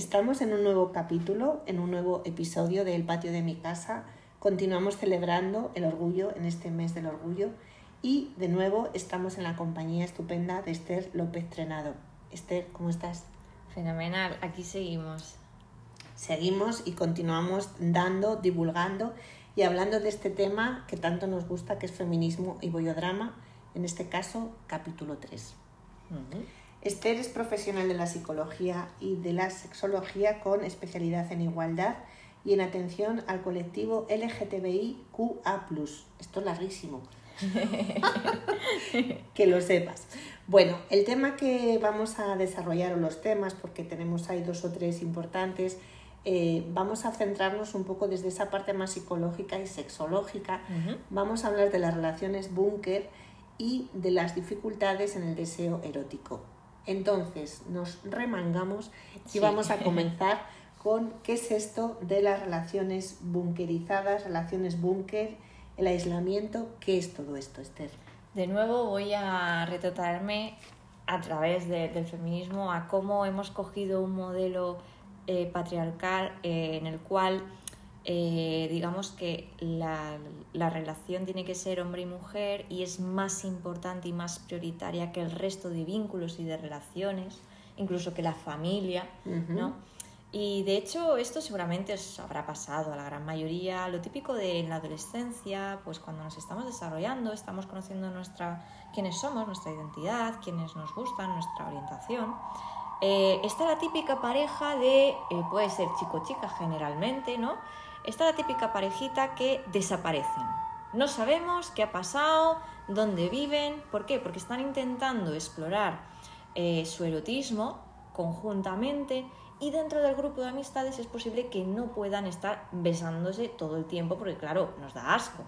Estamos en un nuevo capítulo, en un nuevo episodio del patio de mi casa. Continuamos celebrando el orgullo en este mes del orgullo y de nuevo estamos en la compañía estupenda de Esther López Trenado. Esther, ¿cómo estás? Fenomenal, aquí seguimos. Seguimos y continuamos dando, divulgando y hablando de este tema que tanto nos gusta, que es feminismo y bollodrama, en este caso capítulo 3. Esther es profesional de la psicología y de la sexología con especialidad en igualdad y en atención al colectivo LGTBIQA. Esto es larguísimo. que lo sepas. Bueno, el tema que vamos a desarrollar, o los temas, porque tenemos ahí dos o tres importantes, eh, vamos a centrarnos un poco desde esa parte más psicológica y sexológica. Vamos a hablar de las relaciones búnker y de las dificultades en el deseo erótico. Entonces nos remangamos y vamos a comenzar con qué es esto de las relaciones bunkerizadas, relaciones búnker, el aislamiento, qué es todo esto, Esther. De nuevo voy a retratarme a través del feminismo a cómo hemos cogido un modelo eh, patriarcal eh, en el cual eh, digamos que la, la, relación tiene que ser hombre y mujer y es más importante y más prioritaria que el resto de vínculos y de relaciones, incluso que la familia, ¿no? Y de hecho esto seguramente os habrá pasado a la gran mayoría, lo típico de en la adolescencia, pues cuando nos estamos desarrollando, estamos conociendo nuestra, quiénes somos, nuestra identidad, quiénes nos gustan, nuestra orientación. Eh, está la típica pareja de, eh, puede ser chico-chica generalmente, ¿no? Está la típica parejita que desaparecen. No sabemos qué ha pasado, dónde viven, ¿por qué? Porque están intentando explorar eh, su erotismo conjuntamente y dentro del grupo de amistades es posible que no puedan estar besándose todo el tiempo porque claro, nos da asco.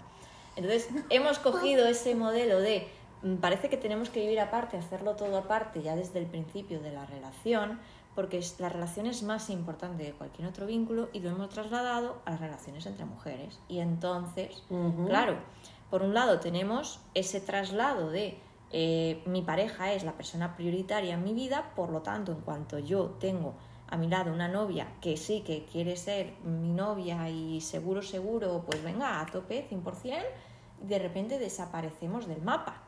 Entonces hemos cogido ese modelo de mm, parece que tenemos que vivir aparte, hacerlo todo aparte ya desde el principio de la relación, porque la relación es más importante de cualquier otro vínculo y lo hemos trasladado a las relaciones entre mujeres. Y entonces, claro, por un lado tenemos ese traslado de eh, mi pareja es la persona prioritaria en mi vida, por lo tanto, en cuanto yo tengo a mi lado una novia que sí que quiere ser mi novia y seguro, seguro, pues venga, a tope, 100%, de repente desaparecemos del mapa,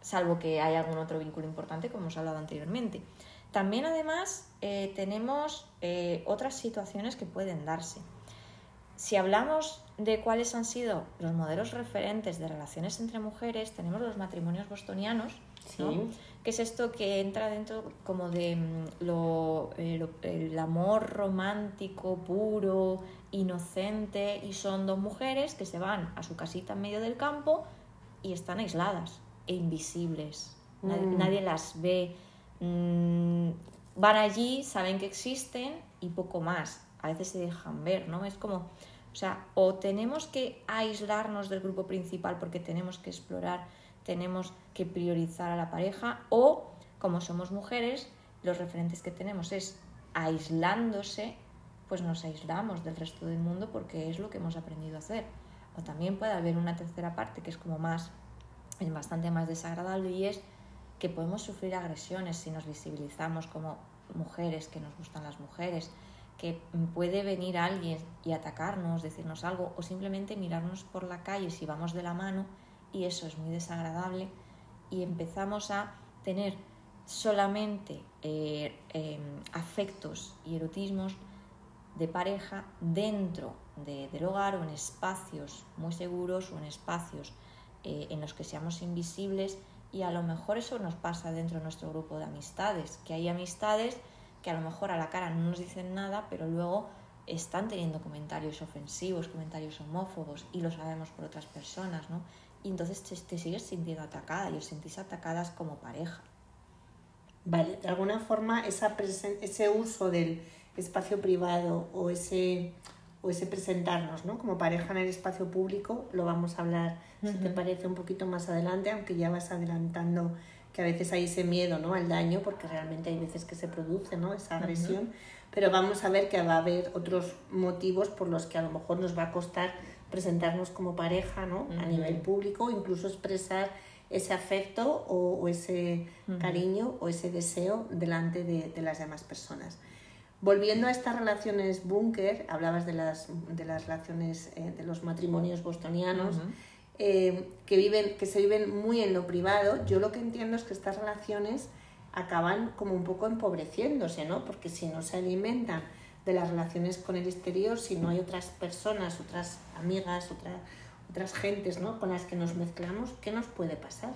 salvo que haya algún otro vínculo importante, como hemos hablado anteriormente. También además eh, tenemos eh, otras situaciones que pueden darse. Si hablamos de cuáles han sido los modelos referentes de relaciones entre mujeres, tenemos los matrimonios bostonianos, que es esto que entra dentro como de mm, lo, eh, el amor romántico, puro, inocente, y son dos mujeres que se van a su casita en medio del campo y están aisladas e invisibles. nadie mm. las ve, Mm, van allí, saben que existen y poco más. A veces se dejan ver, ¿no? Es como, o sea, o tenemos que aislarnos del grupo principal porque tenemos que explorar, tenemos que priorizar a la pareja, o como somos mujeres, los referentes que tenemos es aislándose, pues nos aislamos del resto del mundo porque es lo que hemos aprendido a hacer. O también puede haber una tercera parte que es como más, es bastante más desagradable y es que podemos sufrir agresiones si nos visibilizamos como mujeres, que nos gustan las mujeres, que puede venir alguien y atacarnos, decirnos algo o simplemente mirarnos por la calle si vamos de la mano y eso es muy desagradable y empezamos a tener solamente eh, em, afectos y erotismos de pareja dentro del hogar o en espacios muy seguros o en espacios eh, en los que seamos invisibles y a lo mejor eso nos pasa dentro de nuestro grupo de amistades, que hay amistades que a lo mejor a la cara no nos dicen nada, pero luego están teniendo comentarios ofensivos, comentarios homófobos y lo sabemos por otras personas, ¿no? Y entonces te, sigues sintiendo atacada y os sentís atacadas como pareja. Vale, de alguna forma esa ese uso del espacio privado o ese o ese presentarnos ¿no? como pareja en el espacio público, lo vamos a hablar, si te parece, un poquito más adelante, aunque ya vas adelantando que a veces hay ese miedo ¿no? al daño, porque realmente hay veces que se produce ¿no? esa agresión, pero vamos a ver que va a haber otros motivos por los que a lo mejor nos va a costar presentarnos como pareja ¿no? a nivel público, incluso expresar ese afecto o, ese cariño o ese deseo delante de, de las demás personas. Volviendo a estas relaciones búnker, hablabas de las, de las relaciones eh, de los matrimonios bostonianos, eh, que, viven, que se viven muy en lo privado. Yo lo que entiendo es que estas relaciones acaban como un poco empobreciéndose, ¿no? Porque si no se alimentan de las relaciones con el exterior, si no hay otras personas, otras amigas, otras gentes ¿no? con las que nos mezclamos, ¿qué nos puede pasar?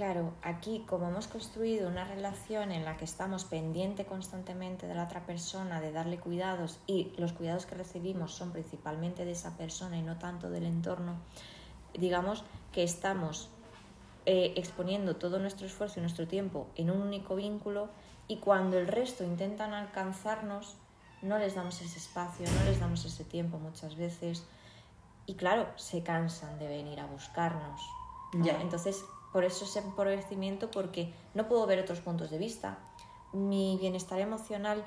Claro, aquí como hemos construido una relación en la que estamos pendiente constantemente de la otra persona, de darle cuidados y los cuidados que recibimos son principalmente de esa persona y no tanto del entorno, digamos que estamos eh, exponiendo todo nuestro esfuerzo y nuestro tiempo en un único vínculo y cuando el resto intentan alcanzarnos, no les damos ese espacio, no les damos ese tiempo muchas veces y claro, se cansan de venir a buscarnos. Ya. Entonces, por eso ese empobrecimiento, porque no puedo ver otros puntos de vista. Mi bienestar emocional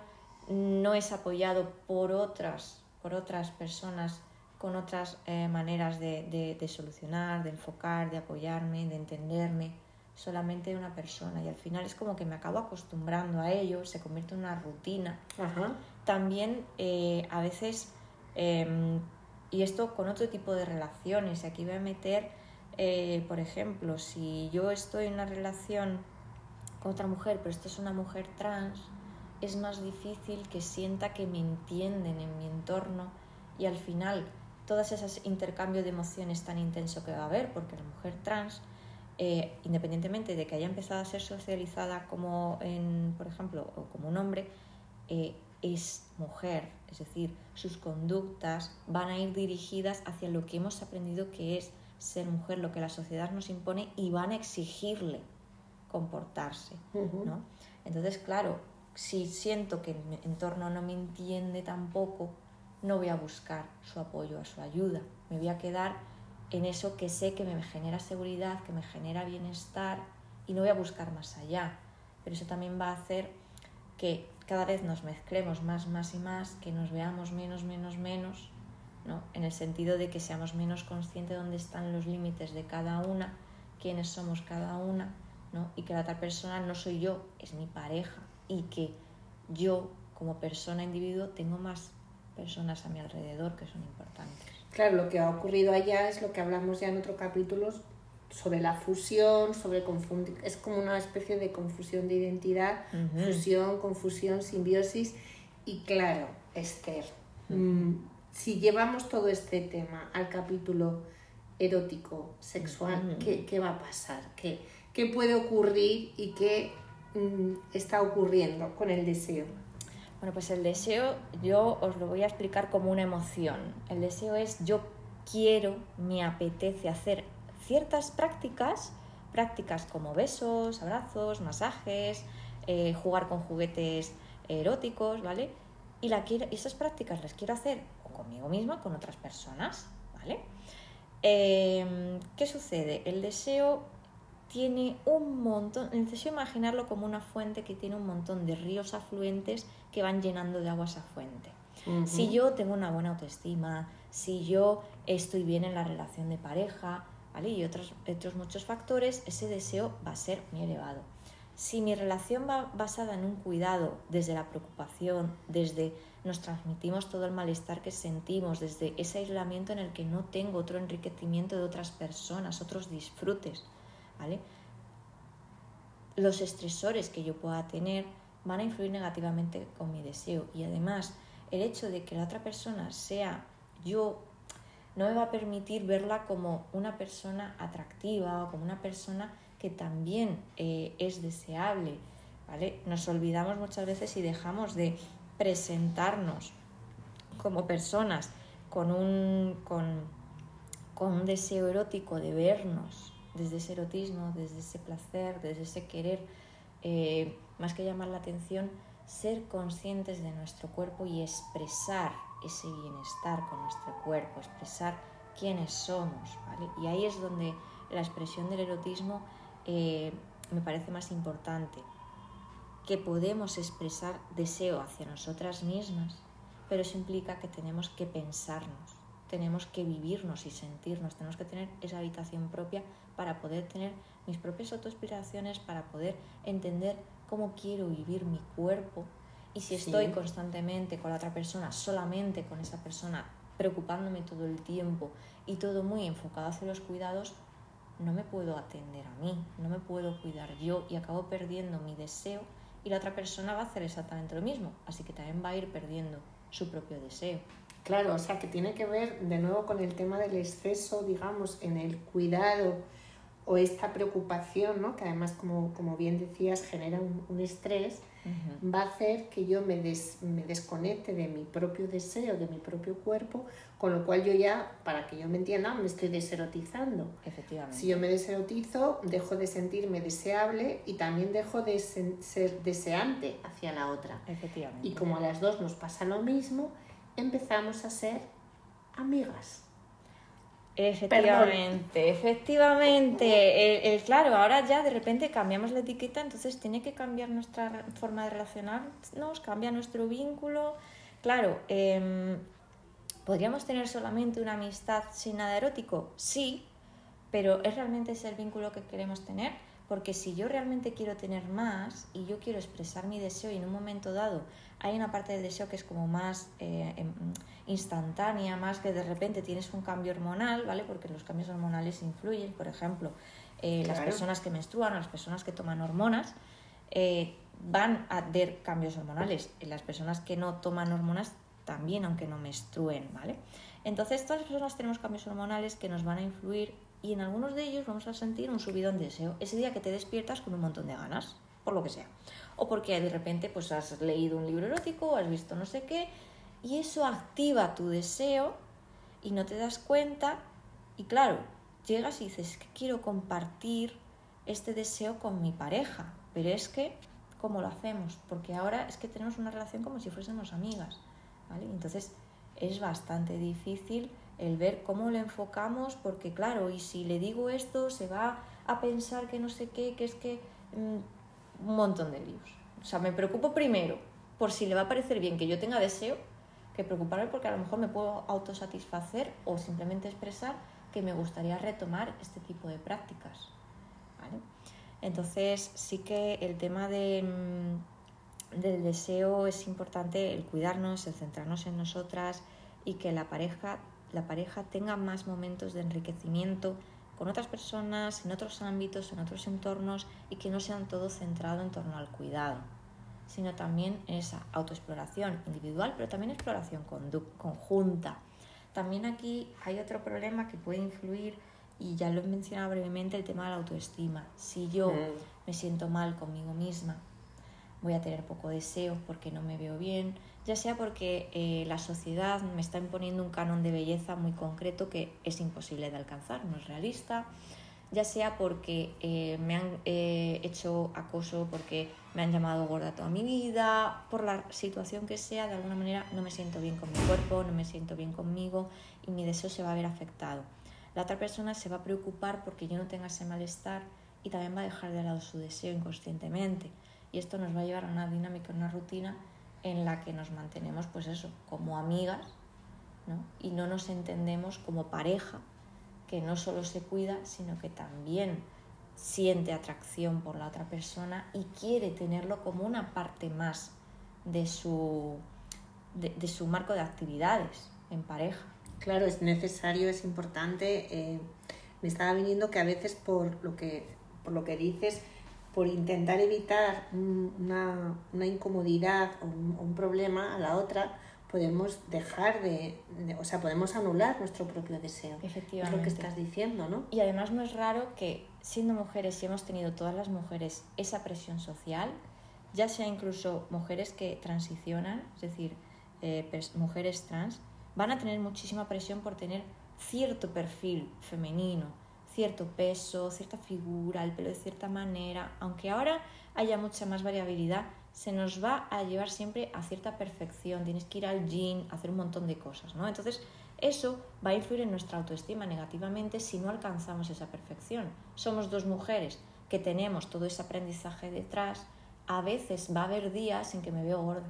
no es apoyado por otras, por otras personas con otras eh, maneras de, de, solucionar, de enfocar, de apoyarme, de entenderme, solamente una persona. Y al final es como que me acabo acostumbrando a ello, se convierte en una rutina. También eh, a veces, em, y esto con otro tipo de relaciones, aquí voy a meter eh, por ejemplo, si yo estoy en una relación con otra mujer, pero esta es una mujer trans, es más difícil que sienta que me entienden en mi entorno y al final todas esas intercambios de emociones tan intenso que va a haber, porque la mujer trans, eh, independientemente de que haya empezado a ser socializada como, en, por ejemplo, o como un hombre, eh, es mujer, es decir, sus conductas van a ir dirigidas hacia lo que hemos aprendido que es ser mujer, lo que la sociedad nos impone y van a exigirle comportarse, ¿no? Entonces, claro, si siento que mi entorno no me entiende tampoco, no voy a buscar su apoyo, a su ayuda. Me voy a quedar en eso que sé que me genera seguridad, que me genera bienestar y no voy a buscar más allá. Pero eso también va a hacer que cada vez nos mezclemos más, más y más, que nos veamos menos, menos, menos en el sentido de que seamos menos conscientes de dónde están los límites de cada una, quiénes somos cada una, ¿no? y que la otra persona no soy yo, es mi pareja, y que yo como persona individuo tengo más personas a mi alrededor que son importantes. Claro, lo que ha ocurrido allá es lo que hablamos ya en otro capítulo sobre la fusión, sobre confundir, es como una especie de confusión de identidad, fusión, confusión, simbiosis, y claro, Esther, si llevamos todo este tema al capítulo erótico, sexual, ¿qué, va a pasar? ¿Qué, qué puede ocurrir y qué mm, está ocurriendo con el deseo? Bueno, pues el deseo yo os lo voy a explicar como una emoción. El deseo es yo quiero, me apetece hacer ciertas prácticas, prácticas como besos, abrazos, masajes, eh, jugar con juguetes eróticos, ¿vale? Y la quiero, esas prácticas las quiero hacer conmigo misma, con otras personas, ¿vale? Em, ¿Qué sucede? El deseo tiene un montón, necesito imaginarlo como una fuente que tiene un montón de ríos afluentes que van llenando de agua esa fuente. Si yo tengo una buena autoestima, si yo estoy bien en la relación de pareja, ¿vale? Y otros, otros muchos factores, ese deseo va a ser muy elevado. Si mi relación va basada en un cuidado desde la preocupación, desde nos transmitimos todo el malestar que sentimos, desde ese aislamiento en el que no tengo otro enriquecimiento de otras personas, otros disfrutes. Los estresores que yo pueda tener van a influir negativamente con mi deseo y además el hecho de que la otra persona sea yo no me va a permitir verla como una persona atractiva o como una persona que también eh, es deseable. ¿vale? Nos olvidamos muchas veces y dejamos de presentarnos como personas con un, con, un deseo erótico de vernos desde ese erotismo, desde ese placer, desde ese querer, eh, más que llamar la atención, ser conscientes de nuestro cuerpo y expresar ese bienestar con nuestro cuerpo, expresar quiénes somos. Y ahí es donde la expresión del erotismo eh, me parece más importante, que podemos expresar deseo hacia nosotras mismas, pero eso implica que tenemos que pensarnos, tenemos que vivirnos y sentirnos, tenemos que tener esa habitación propia para poder tener mis propias autoinspiraciones, para poder entender cómo quiero vivir mi cuerpo. Y si estoy constantemente con la otra persona, solamente con esa persona, preocupándome todo el tiempo y todo muy enfocado hacia los cuidados, no me puedo atender a mí, no me puedo cuidar yo y acabo perdiendo mi deseo y la otra persona va a hacer exactamente lo mismo, así que también va a ir perdiendo su propio deseo. Claro, o sea que tiene que ver de nuevo con el tema del exceso, digamos, en el cuidado o esta preocupación, ¿no? que además, como, como bien decías, genera un, estrés, va a hacer que yo me, me desconecte de mi propio deseo, de mi propio cuerpo, con lo cual yo ya, para que yo me entienda, me estoy deserotizando. Efectivamente. Si yo me deserotizo, dejo de sentirme deseable y también dejo de ser deseante hacia la otra. Efectivamente. Y como a las dos nos pasa lo mismo, empezamos a ser amigas. Efectivamente, efectivamente. El, claro, ahora ya de repente cambiamos la etiqueta, entonces tiene que cambiar nuestra forma de relacionarnos, cambia nuestro vínculo. Claro, em, ¿podríamos tener solamente una amistad sin nada erótico? Sí, pero ¿es realmente ese el vínculo que queremos tener? Porque si yo realmente quiero tener más y yo quiero expresar mi deseo y en un momento dado hay una parte del deseo que es como más eh, em, instantánea, más que de repente tienes un cambio hormonal, ¿vale? Porque los cambios hormonales influyen, por ejemplo, eh, las personas que menstruan, las personas que toman hormonas, eh, van a ver cambios hormonales. las personas que no toman hormonas también, aunque no menstruen, ¿vale? Entonces, todas las personas tenemos cambios hormonales que nos van a influir y en algunos de ellos vamos a sentir un subidón de deseo. Ese día que te despiertas con un montón de ganas, por lo que sea o porque de repente pues has leído un libro erótico o has visto no sé qué y eso activa tu deseo y no te das cuenta y claro, llegas y dices que quiero compartir este deseo con mi pareja, pero es que ¿cómo lo hacemos? Porque ahora es que tenemos una relación como si fuésemos amigas, ¿vale? Entonces es bastante difícil el ver cómo lo enfocamos porque claro, y si le digo esto se va a pensar que no sé qué, que es que mm, un montón de líos. O sea, me preocupo primero por si le va a parecer bien que yo tenga deseo, que preocuparme porque a lo mejor me puedo autosatisfacer o simplemente expresar que me gustaría retomar este tipo de prácticas. Entonces, sí que el tema de, mm, del deseo es importante, el cuidarnos, el centrarnos en nosotras y que la pareja, la pareja tenga más momentos de enriquecimiento con otras personas, en otros ámbitos, en otros entornos y que no sean todo centrado en torno al cuidado, sino también en esa autoexploración individual, pero también exploración conjunta. También aquí hay otro problema que puede influir, y ya lo he mencionado brevemente, el tema de la autoestima. Si yo mm. me siento mal conmigo misma, voy a tener poco deseo porque no me veo bien, ya sea porque eh, la sociedad me está imponiendo un canon de belleza muy concreto que es imposible de alcanzar, no es realista, ya sea porque eh, me han eh, hecho acoso, porque me han llamado gorda toda mi vida, por la situación que sea, de alguna manera no me siento bien con mi cuerpo, no me siento bien conmigo y mi deseo se va a ver afectado. La otra persona se va a preocupar porque yo no tenga ese malestar y también va a dejar de lado su deseo inconscientemente. Y esto nos va a llevar a una dinámica, una rutina en la que nos mantenemos, pues eso, como amigas, ¿no? Y no nos entendemos como pareja, que no solo se cuida, sino que también siente atracción por la otra persona y quiere tenerlo como una parte más de su, de, su marco de actividades en pareja. Claro, es necesario, es importante. Eh, me estaba viniendo que a veces por lo que, por lo que dices, por intentar evitar una, incomodidad o un, problema a la otra, podemos dejar de, o sea, podemos anular nuestro propio deseo. Efectivamente. Es lo que estás diciendo, ¿no? Y además no es raro que siendo mujeres, si hemos tenido todas las mujeres esa presión social, ya sea incluso mujeres que transicionan, es decir, eh, mujeres trans, van a tener muchísima presión por tener cierto perfil femenino, cierto peso, cierta figura, el pelo de cierta manera, aunque ahora haya mucha más variabilidad, se nos va a llevar siempre a cierta perfección, tienes que ir al gym, hacer un montón de cosas, ¿no? Entonces, eso va a influir en nuestra autoestima negativamente si no alcanzamos esa perfección. Somos dos mujeres que tenemos todo ese aprendizaje detrás, a veces va a haber días en que me veo gorda,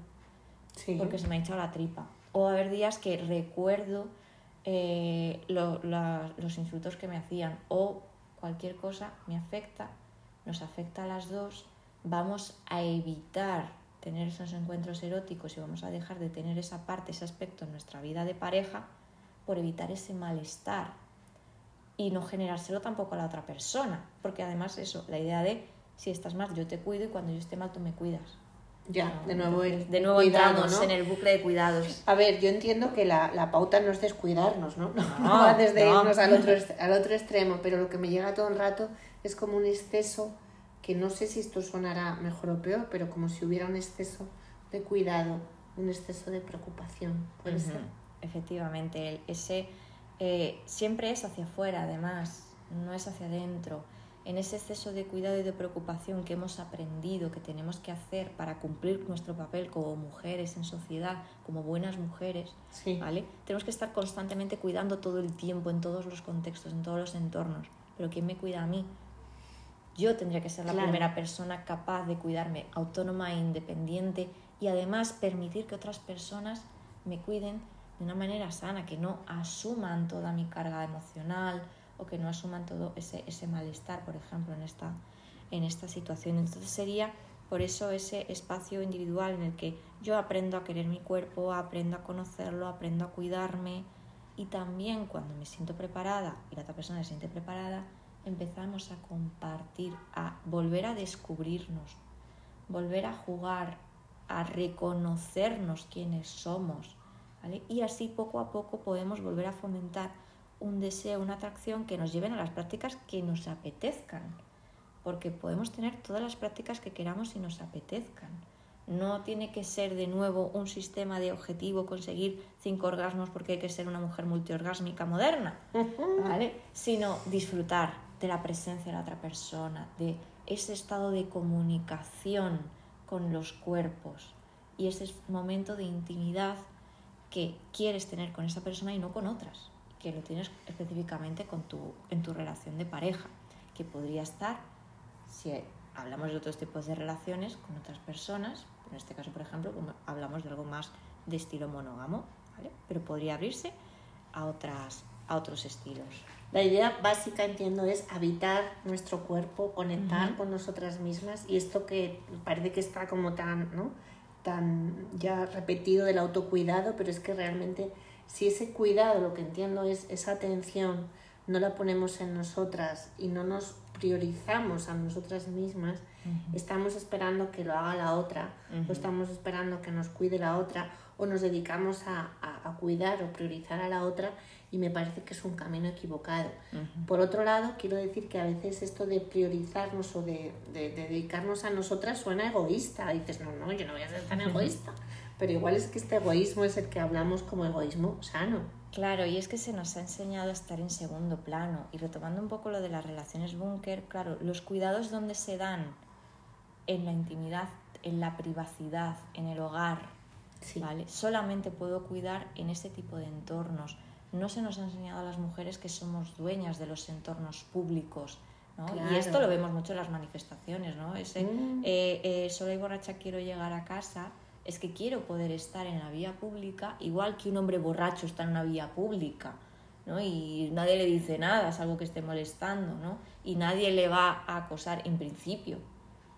porque se me ha hinchado la tripa, o va a haber días que recuerdo eh, los insultos que me hacían o cualquier cosa me afecta, nos afecta a las dos, vamos a evitar tener esos encuentros eróticos y vamos a dejar de tener esa parte, ese aspecto en nuestra vida de pareja por evitar ese malestar y no generárselo tampoco a la otra persona, porque además eso, la idea de si estás mal yo te cuido y cuando yo esté mal tú me cuidas. Ya, de nuevo, el, de nuevo entramos en el bucle de cuidados. A ver, yo entiendo que la, la pauta no es descuidarnos, ¿no? No, no va desde irnos al otro, al otro extremo, pero lo que me llega todo el rato es como un exceso que no sé si esto sonará mejor o peor, pero como si hubiera un exceso de cuidado, un exceso de preocupación. Puede ser. Efectivamente, ese eh, siempre es hacia afuera, además, no es hacia adentro. En ese exceso de cuidado y de preocupación que hemos aprendido que tenemos que hacer para cumplir nuestro papel como mujeres en sociedad, como buenas mujeres, ¿vale? Tenemos que estar constantemente cuidando todo el tiempo, en todos los contextos, en todos los entornos. Pero ¿quién me cuida a mí? Yo tendría que ser la primera persona capaz de cuidarme, autónoma e independiente y además permitir que otras personas me cuiden de una manera sana, que no asuman toda mi carga emocional que no asuman todo ese, ese malestar, por ejemplo, en esta, en esta situación. Entonces sería por eso ese espacio individual en el que yo aprendo a querer mi cuerpo, aprendo a conocerlo, aprendo a cuidarme y también cuando me siento preparada y la otra persona se siente preparada, empezamos a compartir, a volver a descubrirnos, volver a jugar, a reconocernos quiénes somos. Y así poco a poco podemos volver a fomentar un deseo, una atracción que nos lleven a las prácticas que nos apetezcan. Porque podemos tener todas las prácticas que queramos y nos apetezcan. No tiene que ser de nuevo un sistema de objetivo conseguir cinco orgasmos porque hay que ser una mujer multiorgásmica moderna, ¿vale? Sino disfrutar, de la presencia de la otra persona, de ese estado de comunicación con los cuerpos y ese momento de intimidad que quieres tener con esa persona y no con otras, que lo tienes específicamente con tu, en tu relación de pareja, que podría estar, si hablamos de otros tipos de relaciones, con otras personas, en este caso, por ejemplo, hablamos de algo más de estilo monógamo, pero podría abrirse a, otras, a otros estilos. La idea básica, entiendo, es habitar nuestro cuerpo, conectar con nosotras mismas y esto que parece que está como tan, ¿no? tan ya repetido del autocuidado, pero es que realmente si ese cuidado, lo que entiendo es esa atención, no la ponemos en nosotras y no nos priorizamos a nosotras mismas, estamos esperando que lo haga la otra, o estamos esperando que nos cuide la otra, o nos dedicamos a, a, cuidar o priorizar a la otra y me parece que es un camino equivocado. Por otro lado, quiero decir que a veces esto de priorizarnos o de, de, dedicarnos a nosotras suena egoísta. Dices, no, no, yo no voy a ser tan egoísta. Pero igual es que este egoísmo es el que hablamos como egoísmo sano. Claro, y es que se nos ha enseñado a estar en segundo plano. Y retomando un poco lo de las relaciones búnker, claro, los cuidados donde se dan en la intimidad, en la privacidad, en el hogar, ¿vale? Solamente puedo cuidar en ese tipo de entornos no se nos ha enseñado a las mujeres que somos dueñas de los entornos públicos. ¿no? Y esto lo vemos mucho en las manifestaciones, ¿no? Ese mm. eh, eh, sola y borracha quiero llegar a casa, es que quiero poder estar en la vía pública, igual que un hombre borracho está en una vía pública, ¿no? Y nadie le dice nada, es algo que esté molestando, ¿no? Y nadie le va a acosar en principio,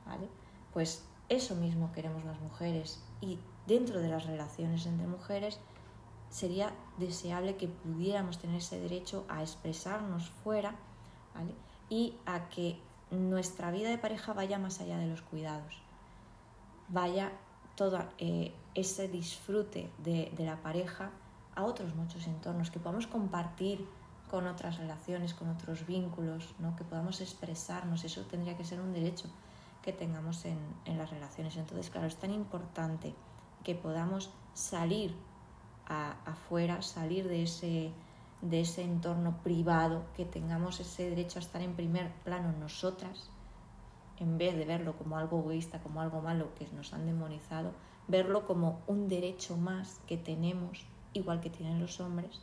¿vale? Pues eso mismo queremos las mujeres. Y dentro de las relaciones entre mujeres, sería deseable que pudiéramos tener ese derecho a expresarnos fuera y a que nuestra vida de pareja vaya más allá de los cuidados, vaya todo eh, ese disfrute de, la pareja a otros muchos entornos, que podamos compartir con otras relaciones, con otros vínculos, ¿no? que podamos expresarnos, eso tendría que ser un derecho que tengamos en, las relaciones. Entonces, claro, es tan importante que podamos salir afuera, salir de ese, de ese entorno privado, que tengamos ese derecho a estar en primer plano nosotras, en vez de verlo como algo egoísta, como algo malo que nos han demonizado, verlo como un derecho más que tenemos, igual que tienen los hombres,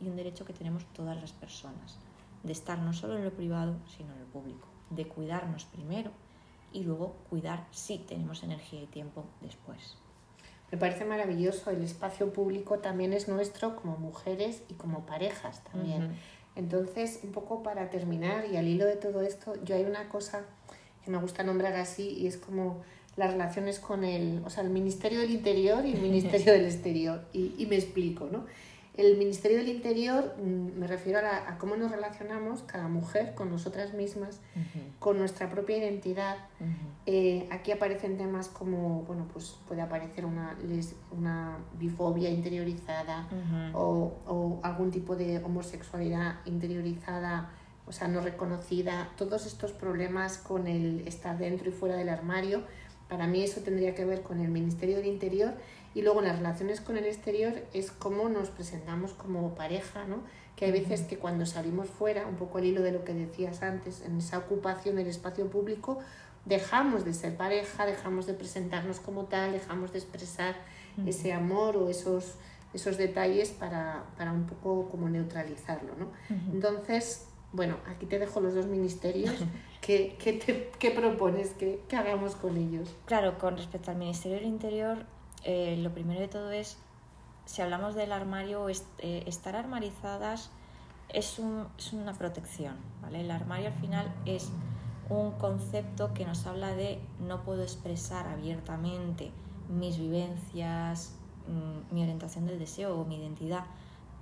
y un derecho que tenemos todas las personas, de estar no solo en lo privado, sino en lo público, de cuidarnos primero y luego cuidar si tenemos energía y tiempo después. Me parece maravilloso, el espacio público también es nuestro como mujeres y como parejas también. Entonces, un poco para terminar y al hilo de todo esto, yo hay una cosa que me gusta nombrar así y es como las relaciones con el, o sea, el Ministerio del Interior y el Ministerio del Exterior. Y, y me explico, ¿no? El Ministerio del Interior, mm, me refiero a, cómo nos relacionamos cada mujer con nosotras mismas, con nuestra propia identidad. Eh, aquí aparecen temas como, bueno, pues puede aparecer una, una bifobia interiorizada o, o, algún tipo de homosexualidad interiorizada, o sea, no reconocida. Todos estos problemas con el estar dentro y fuera del armario, para mí eso tendría que ver con el Ministerio del Interior y luego en las relaciones con el exterior es cómo nos presentamos como pareja, ¿no? Que hay veces que cuando salimos fuera, un poco el hilo de lo que decías antes, en esa ocupación del espacio público, dejamos de ser pareja, dejamos de presentarnos como tal, dejamos de expresar ese amor o esos, esos detalles para, para un poco como neutralizarlo, ¿no? Entonces, bueno, aquí te dejo los dos ministerios. ¿Qué, qué, te, qué propones que, que, hagamos con ellos? Claro, con respecto al Ministerio del Interior, eh, lo primero de todo es, si hablamos del armario, eh, estar armarizadas es, un, es, una protección. ¿vale? El armario al final es un concepto que nos habla de no puedo expresar abiertamente mis vivencias, mm, mi orientación del deseo o mi identidad,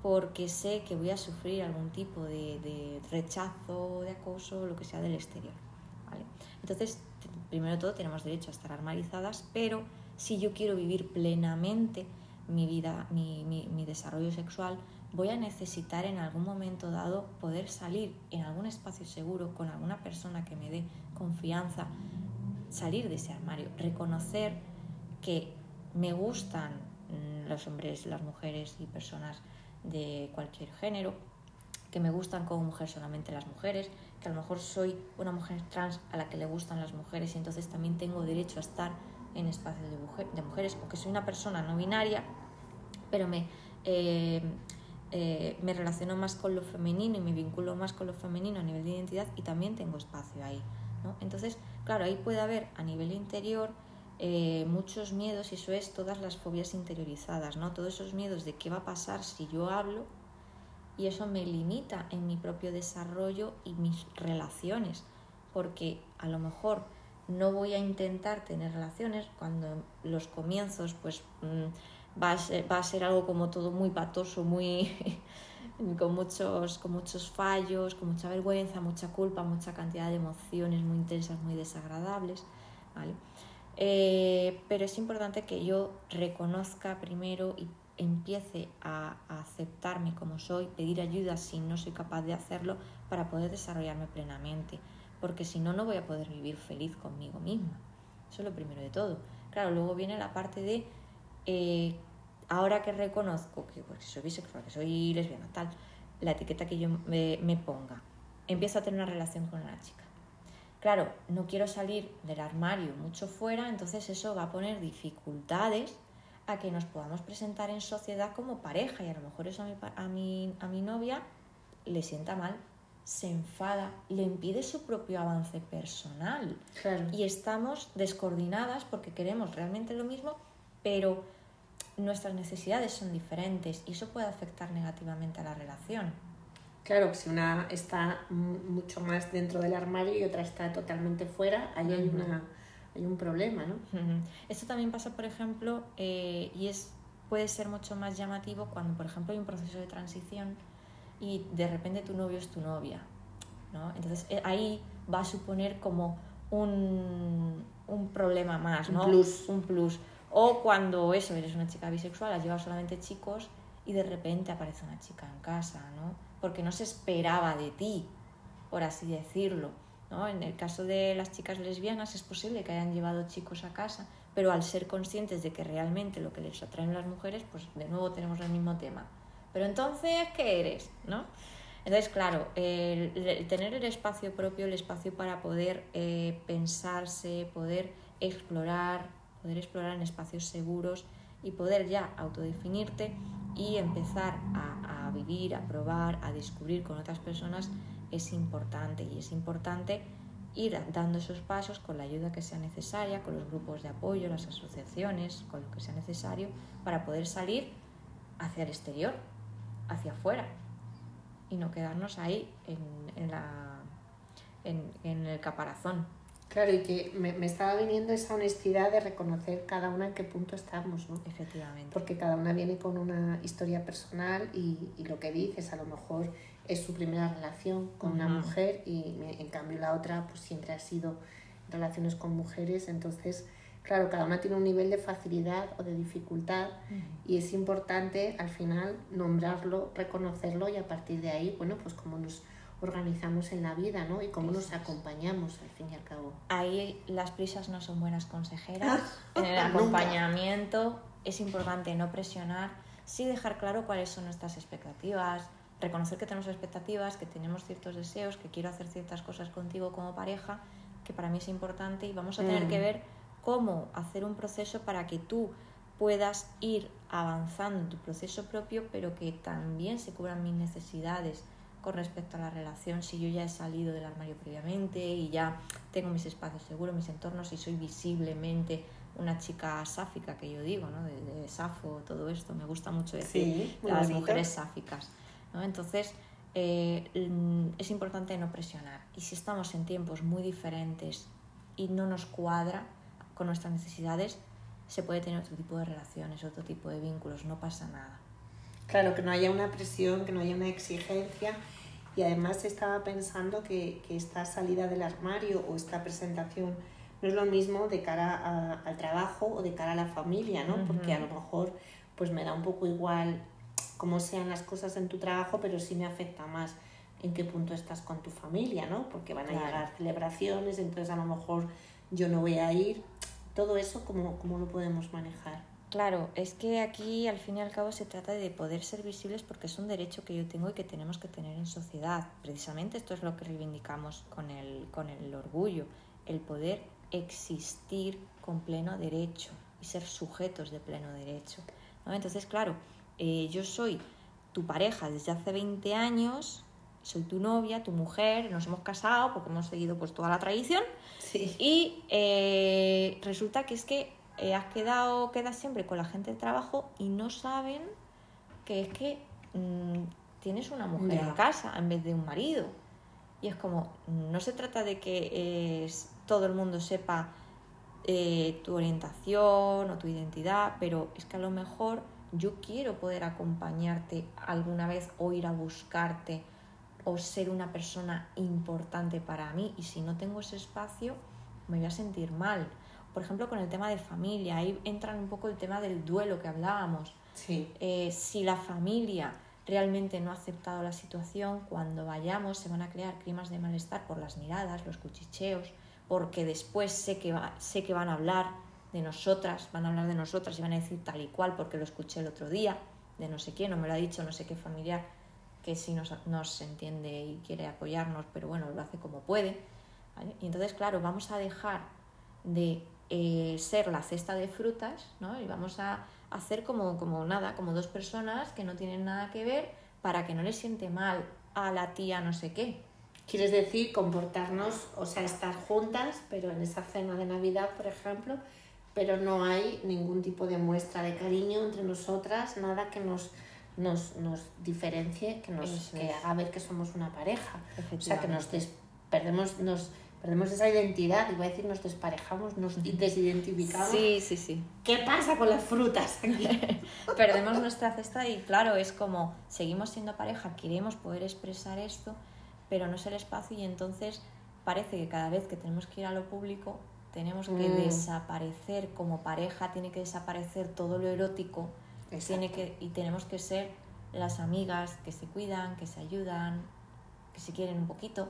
porque sé que voy a sufrir algún tipo de, rechazo, de acoso, lo que sea del exterior. Entonces, primero todo tenemos derecho a estar armarizadas, pero si yo quiero vivir plenamente mi vida, mi, mi, desarrollo sexual, voy a necesitar en algún momento dado poder salir en algún espacio seguro con alguna persona que me dé confianza, salir de ese armario, reconocer que me gustan mm, los hombres, las mujeres y personas de cualquier género, que me gustan como mujer solamente las mujeres, que a lo mejor soy una mujer trans a la que le gustan las mujeres y entonces también tengo derecho a estar en espacios de, mujeres, o que soy una persona no binaria, pero me, eh, eh, me relaciono más con lo femenino y me vinculo más con lo femenino a nivel de identidad y también tengo espacio ahí. ¿no? Entonces, claro, ahí puede haber a nivel interior eh, muchos miedos y eso es todas las fobias interiorizadas, ¿no? Todos esos miedos de qué va a pasar si yo hablo y eso me limita en mi propio desarrollo y mis relaciones, porque a lo mejor no voy a intentar tener relaciones cuando los comienzos pues mm, va, a ser, algo como todo muy patoso, muy con muchos, con muchos fallos, con mucha vergüenza, mucha culpa, mucha cantidad de emociones muy intensas, muy desagradables. Eh, pero es importante que yo reconozca primero y empiece a, aceptarme como soy, pedir ayuda si no soy capaz de hacerlo para poder desarrollarme plenamente porque si no, no voy a poder vivir feliz conmigo misma. Eso es lo primero de todo. Claro, luego viene la parte de, eh, ahora que reconozco que soy bisexual, que soy lesbiana, tal, la etiqueta que yo me, me ponga, empiezo a tener una relación con una chica. Claro, no quiero salir del armario mucho fuera, entonces eso va a poner dificultades a que nos podamos presentar en sociedad como pareja y a lo mejor eso a mi, a mi, a mi novia le sienta mal se enfada, le impide su propio avance personal. Y estamos descoordinadas porque queremos realmente lo mismo, pero nuestras necesidades son diferentes y eso puede afectar negativamente a la relación. Claro, si una está mucho más dentro del armario y otra está totalmente fuera, ahí hay, una, hay un problema, ¿no? Esto también pasa, por ejemplo, eh, y es, puede ser mucho más llamativo cuando, por ejemplo, hay un proceso de transición y de repente tu novio es tu novia. ¿no? Entonces eh, ahí va a suponer como un, un problema más, ¿no? Un plus. Un plus. O cuando eso, eres una chica bisexual, has llevado solamente chicos y de repente aparece una chica en casa, ¿no? Porque no se esperaba de ti, por así decirlo. ¿no? En el caso de las chicas lesbianas es posible que hayan llevado chicos a casa, pero al ser conscientes de que realmente lo que les atraen las mujeres, pues de nuevo tenemos el mismo tema pero entonces, ¿qué eres? ¿No? Entonces, claro, tener el espacio propio, el espacio para poder eh, pensarse, poder explorar, poder explorar en espacios seguros y poder ya autodefinirte y empezar a, vivir, a probar, a descubrir con otras personas es importante y es importante ir dando esos pasos con la ayuda que sea necesaria, con los grupos de apoyo, las asociaciones, con lo que sea necesario para poder salir hacia el exterior, hacia afuera y no quedarnos ahí en, en, la, en, en el caparazón. Claro, y que me, me, estaba viniendo esa honestidad de reconocer cada una en qué punto estamos, ¿no? Efectivamente. Porque cada una viene con una historia personal y, y lo que dices a lo mejor es su primera relación con una mujer y en cambio la otra pues siempre ha sido relaciones con mujeres, entonces claro, cada una tiene un nivel de facilidad o de dificultad y es importante al final nombrarlo, reconocerlo y a partir de ahí, bueno, pues cómo nos organizamos en la vida, ¿no? Y cómo nos acompañamos al fin y al cabo. Ahí las prisas no son buenas consejeras. en el acompañamiento es importante no presionar, sí dejar claro cuáles son nuestras expectativas, reconocer que tenemos expectativas, que tenemos ciertos deseos, que quiero hacer ciertas cosas contigo como pareja, que para mí es importante y vamos a tener que mm. ver cómo hacer un proceso para que tú puedas ir avanzando en tu proceso propio, pero que también se cubran mis necesidades con respecto a la relación, si yo ya he salido del armario previamente y ya tengo mis espacios seguros, mis entornos y soy visiblemente una chica sáfica, que yo digo, ¿no? de, Safo, todo esto, me gusta mucho decir las mujeres sáficas. ¿no? Entonces, eh, es importante no presionar. Y si estamos en tiempos muy diferentes y no nos cuadra con nuestras necesidades, se puede tener otro tipo de relaciones, otro tipo de vínculos, no pasa nada. Claro, que no haya una presión, que no haya una exigencia. Y además estaba pensando que, que esta salida del armario o esta presentación no es lo mismo de cara al trabajo o de cara a la familia, ¿no? Porque a lo mejor pues me da un poco igual cómo sean las cosas en tu trabajo, pero sí me afecta más en qué punto estás con tu familia, ¿no? Porque van a llegar celebraciones, entonces a lo mejor yo no voy a ir. Todo eso, ¿cómo, ¿cómo lo podemos manejar? Claro, es que aquí al fin y al cabo se trata de poder ser visibles porque es un derecho que yo tengo y que tenemos que tener en sociedad. Precisamente esto es lo que reivindicamos con el, con el orgullo, el poder existir con pleno derecho y ser sujetos de pleno derecho. ¿no? Entonces, claro, eh, yo soy tu pareja desde hace 20 años, soy tu novia, tu mujer, nos hemos casado porque hemos seguido pues toda la tradición y eh, resulta que es que eh, has quedado, quedas siempre con la gente del trabajo y no saben que es que mm, tienes una mujer en casa en vez de un marido. Y es como, no se trata de que todo el mundo sepa tu orientación o tu identidad, pero es que a lo mejor yo quiero poder acompañarte alguna vez o ir a buscarte o ser una persona importante para mí y si no tengo ese espacio me voy a sentir mal. Por ejemplo, con el tema de familia, ahí entra un poco el tema del duelo que hablábamos. Eh, si la familia realmente no ha aceptado la situación, cuando vayamos se van a crear climas de malestar por las miradas, los cuchicheos, porque después sé que, sé que van a hablar de nosotras, van a hablar de nosotras y van a decir tal y cual porque lo escuché el otro día, de no sé quién, no me lo ha dicho no sé qué familiar que sí nos, nos entiende y quiere apoyarnos, pero bueno, lo hace como puede. Y entonces, claro, vamos a dejar de eh, ser la cesta de frutas, ¿no? Y vamos a hacer como, como nada, como dos personas que no tienen nada que ver para que no le siente mal a la tía no sé qué. Quieres decir comportarnos, o sea, estar juntas, pero en esa cena de Navidad, por ejemplo, pero no hay ningún tipo de muestra de cariño entre nosotras, nada que nos, nos, nos diferencie, que nos que haga ver que somos una pareja. O sea, que nos perdemos, nos perdemos esa identidad, iba a decir nos desparejamos, nos desidentificamos. Sí, sí, sí. ¿Qué pasa con las frutas perdemos nuestra cesta y claro, es como seguimos siendo pareja, queremos poder expresar esto, pero no es el espacio y entonces parece que cada vez que tenemos que ir a lo público tenemos que mm. desaparecer como pareja, tiene que desaparecer todo lo erótico tiene que, y tenemos que ser las amigas que se cuidan, que se ayudan, que se quieren un poquito,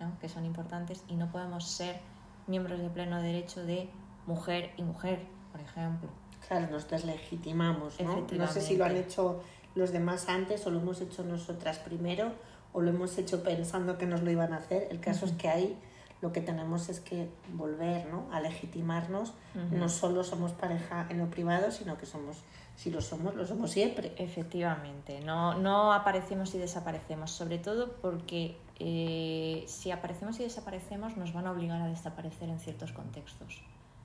¿no? que son importantes y no podemos ser miembros de pleno derecho de mujer y mujer, por ejemplo. Claro, nos deslegitimamos, ¿no? No sé si lo han hecho los demás antes o lo hemos hecho nosotras primero o lo hemos hecho pensando que nos lo iban a hacer. El caso es que hay lo que tenemos es que volver ¿no? a legitimarnos. No solo somos pareja en lo privado, sino que somos, si lo somos, lo somos siempre. Efectivamente, no, no aparecemos y desaparecemos, sobre todo porque eh, si aparecemos y desaparecemos nos van a obligar a desaparecer en ciertos contextos.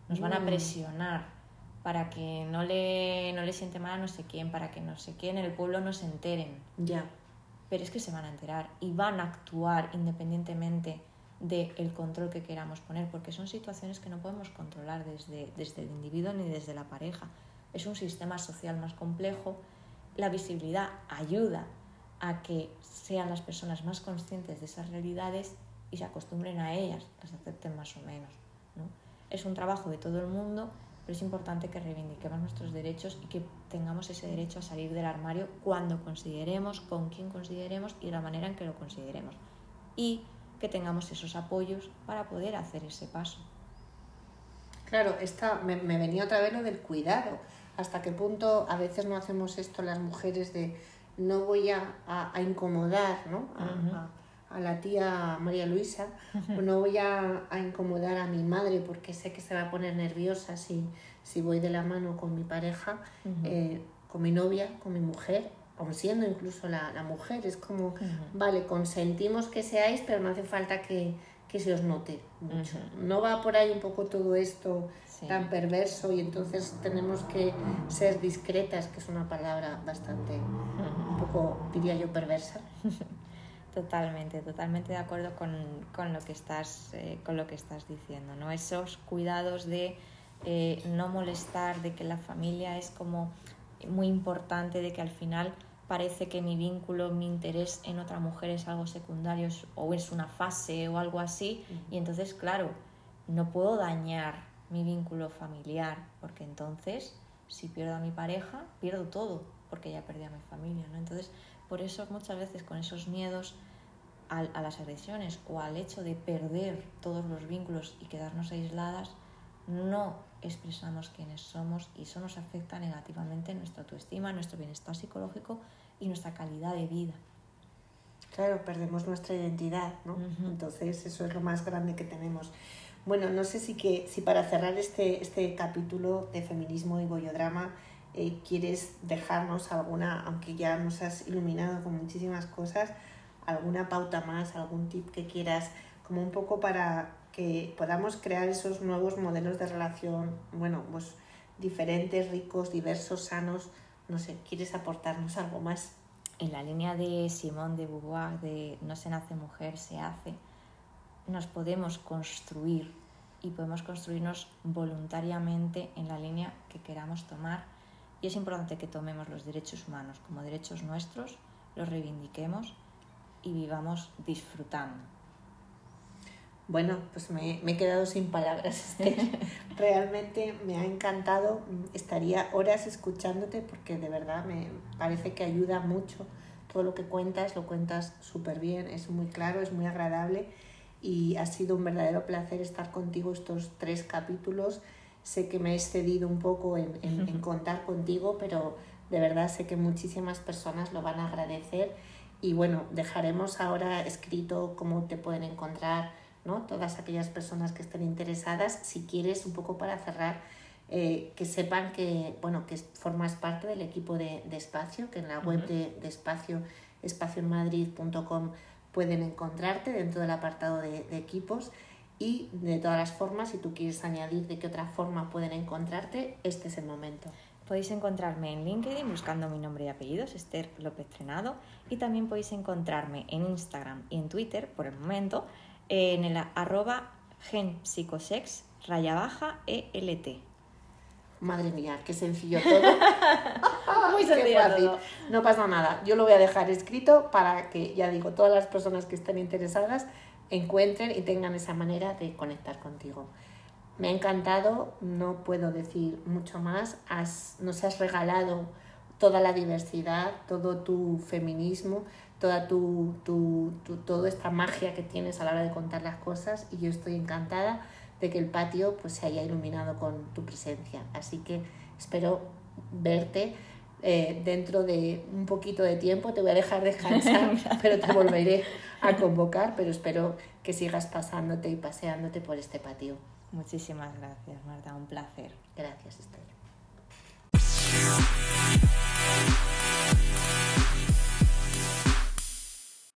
Nos van a mm. presionar para que no le, no le siente mal a no sé quién, para que no sé quién en el pueblo no se enteren. Ya. Pero es que se van a enterar y van a actuar independientemente del control que queramos poner, porque son situaciones que no podemos controlar desde, desde el individuo ni desde la pareja. Es un sistema social más complejo. La visibilidad ayuda a que sean las personas más conscientes de esas realidades y se acostumbren a ellas, las acepten más o menos. ¿no? Es un trabajo de todo el mundo, pero es importante que reivindiquemos nuestros derechos y que tengamos ese derecho a salir del armario cuando consideremos, con quien consideremos y de la manera en que lo consideremos. Y que tengamos esos apoyos para poder hacer ese paso. Claro, esta, me, venía otra vez lo del cuidado. ¿Hasta qué punto a veces no hacemos esto las mujeres de no voy a, a, incomodar ¿no? a, a, la tía María Luisa o no voy a, incomodar a mi madre porque sé que se va a poner nerviosa si, si voy de la mano con mi pareja, eh, con mi novia, con mi mujer aun siendo incluso la, la mujer, es como, vale, consentimos que seáis, pero no hace falta que, que se os note mucho. No va por ahí un poco todo esto tan perverso y entonces tenemos que ser discretas, que es una palabra bastante, un poco, diría yo, perversa. Totalmente, totalmente de acuerdo con, con lo, que estás, eh, con lo que estás diciendo, ¿no? Esos cuidados de eh, no molestar, de que la familia es como muy importante, de que al final parece que mi vínculo, mi interés en otra mujer es algo secundario o es una fase o algo así. Y entonces, claro, no puedo dañar mi vínculo familiar, porque entonces, si pierdo a mi pareja, pierdo todo, porque ya perdí a mi familia. ¿no? Entonces, por eso muchas veces con esos miedos a, a las agresiones o al hecho de perder todos los vínculos y quedarnos aisladas, no expresamos quiénes somos y eso nos afecta negativamente en nuestra autoestima, nuestro bienestar psicológico y nuestra calidad de vida. Claro, perdemos nuestra identidad, ¿no? Entonces eso es lo más grande que tenemos. Bueno, no sé si, que, si para cerrar este, este capítulo de feminismo y bollodrama eh, quieres dejarnos alguna, aunque ya nos has iluminado con muchísimas cosas, alguna pauta más, algún tip que quieras, como un poco para que podamos crear esos nuevos modelos de relación, bueno, pues diferentes, ricos, diversos, sanos. No sé, ¿quieres aportarnos algo más? En la línea de Simón de Beauvoir, de no se nace mujer, se hace, nos podemos construir y podemos construirnos voluntariamente en la línea que queramos tomar. Y es importante que tomemos los derechos humanos como derechos nuestros, los reivindiquemos y vivamos disfrutando bueno, pues me, he quedado sin palabras, Realmente me ha encantado. Estaría horas escuchándote porque de verdad me parece que ayuda mucho. Todo lo que cuentas, lo cuentas súper bien, es muy claro, es muy agradable y ha sido un verdadero placer estar contigo estos tres capítulos. Sé que me he excedido un poco en, en contar contigo, pero de verdad sé que muchísimas personas lo van a agradecer. Y bueno, dejaremos ahora escrito cómo te pueden encontrar ¿no? Todas aquellas personas que estén interesadas, si quieres, un poco para cerrar, eh, que sepan que, bueno, que formas parte del equipo de, Espacio, que en la web de, Espacio, espacioenmadrid.com, pueden encontrarte dentro del apartado de, equipos y de todas las formas, si tú quieres añadir de qué otra forma pueden encontrarte, este es el momento. Podéis encontrarme en LinkedIn buscando mi nombre y apellidos, Esther López Trenado, y también podéis encontrarme en Instagram y en Twitter, por el momento, en el arroba genpsicosex raya baja ELT. Madre mía, qué sencillo todo. Muy sencillo No pasa nada. Yo lo voy a dejar escrito para que, ya digo, todas las personas que estén interesadas encuentren y tengan esa manera de conectar contigo. Me ha encantado, no puedo decir mucho más. Has, nos has regalado toda la diversidad, todo tu feminismo, toda tu, tu, toda esta magia que tienes a la hora de contar las cosas y yo estoy encantada de que el patio pues se haya iluminado con tu presencia. Así que espero verte eh, dentro de un poquito de tiempo. Te voy a dejar descansar, pero te volveré a convocar, pero espero que sigas pasándote y paseándote por este patio. Muchísimas gracias, Marta. Un placer. Gracias, Esther.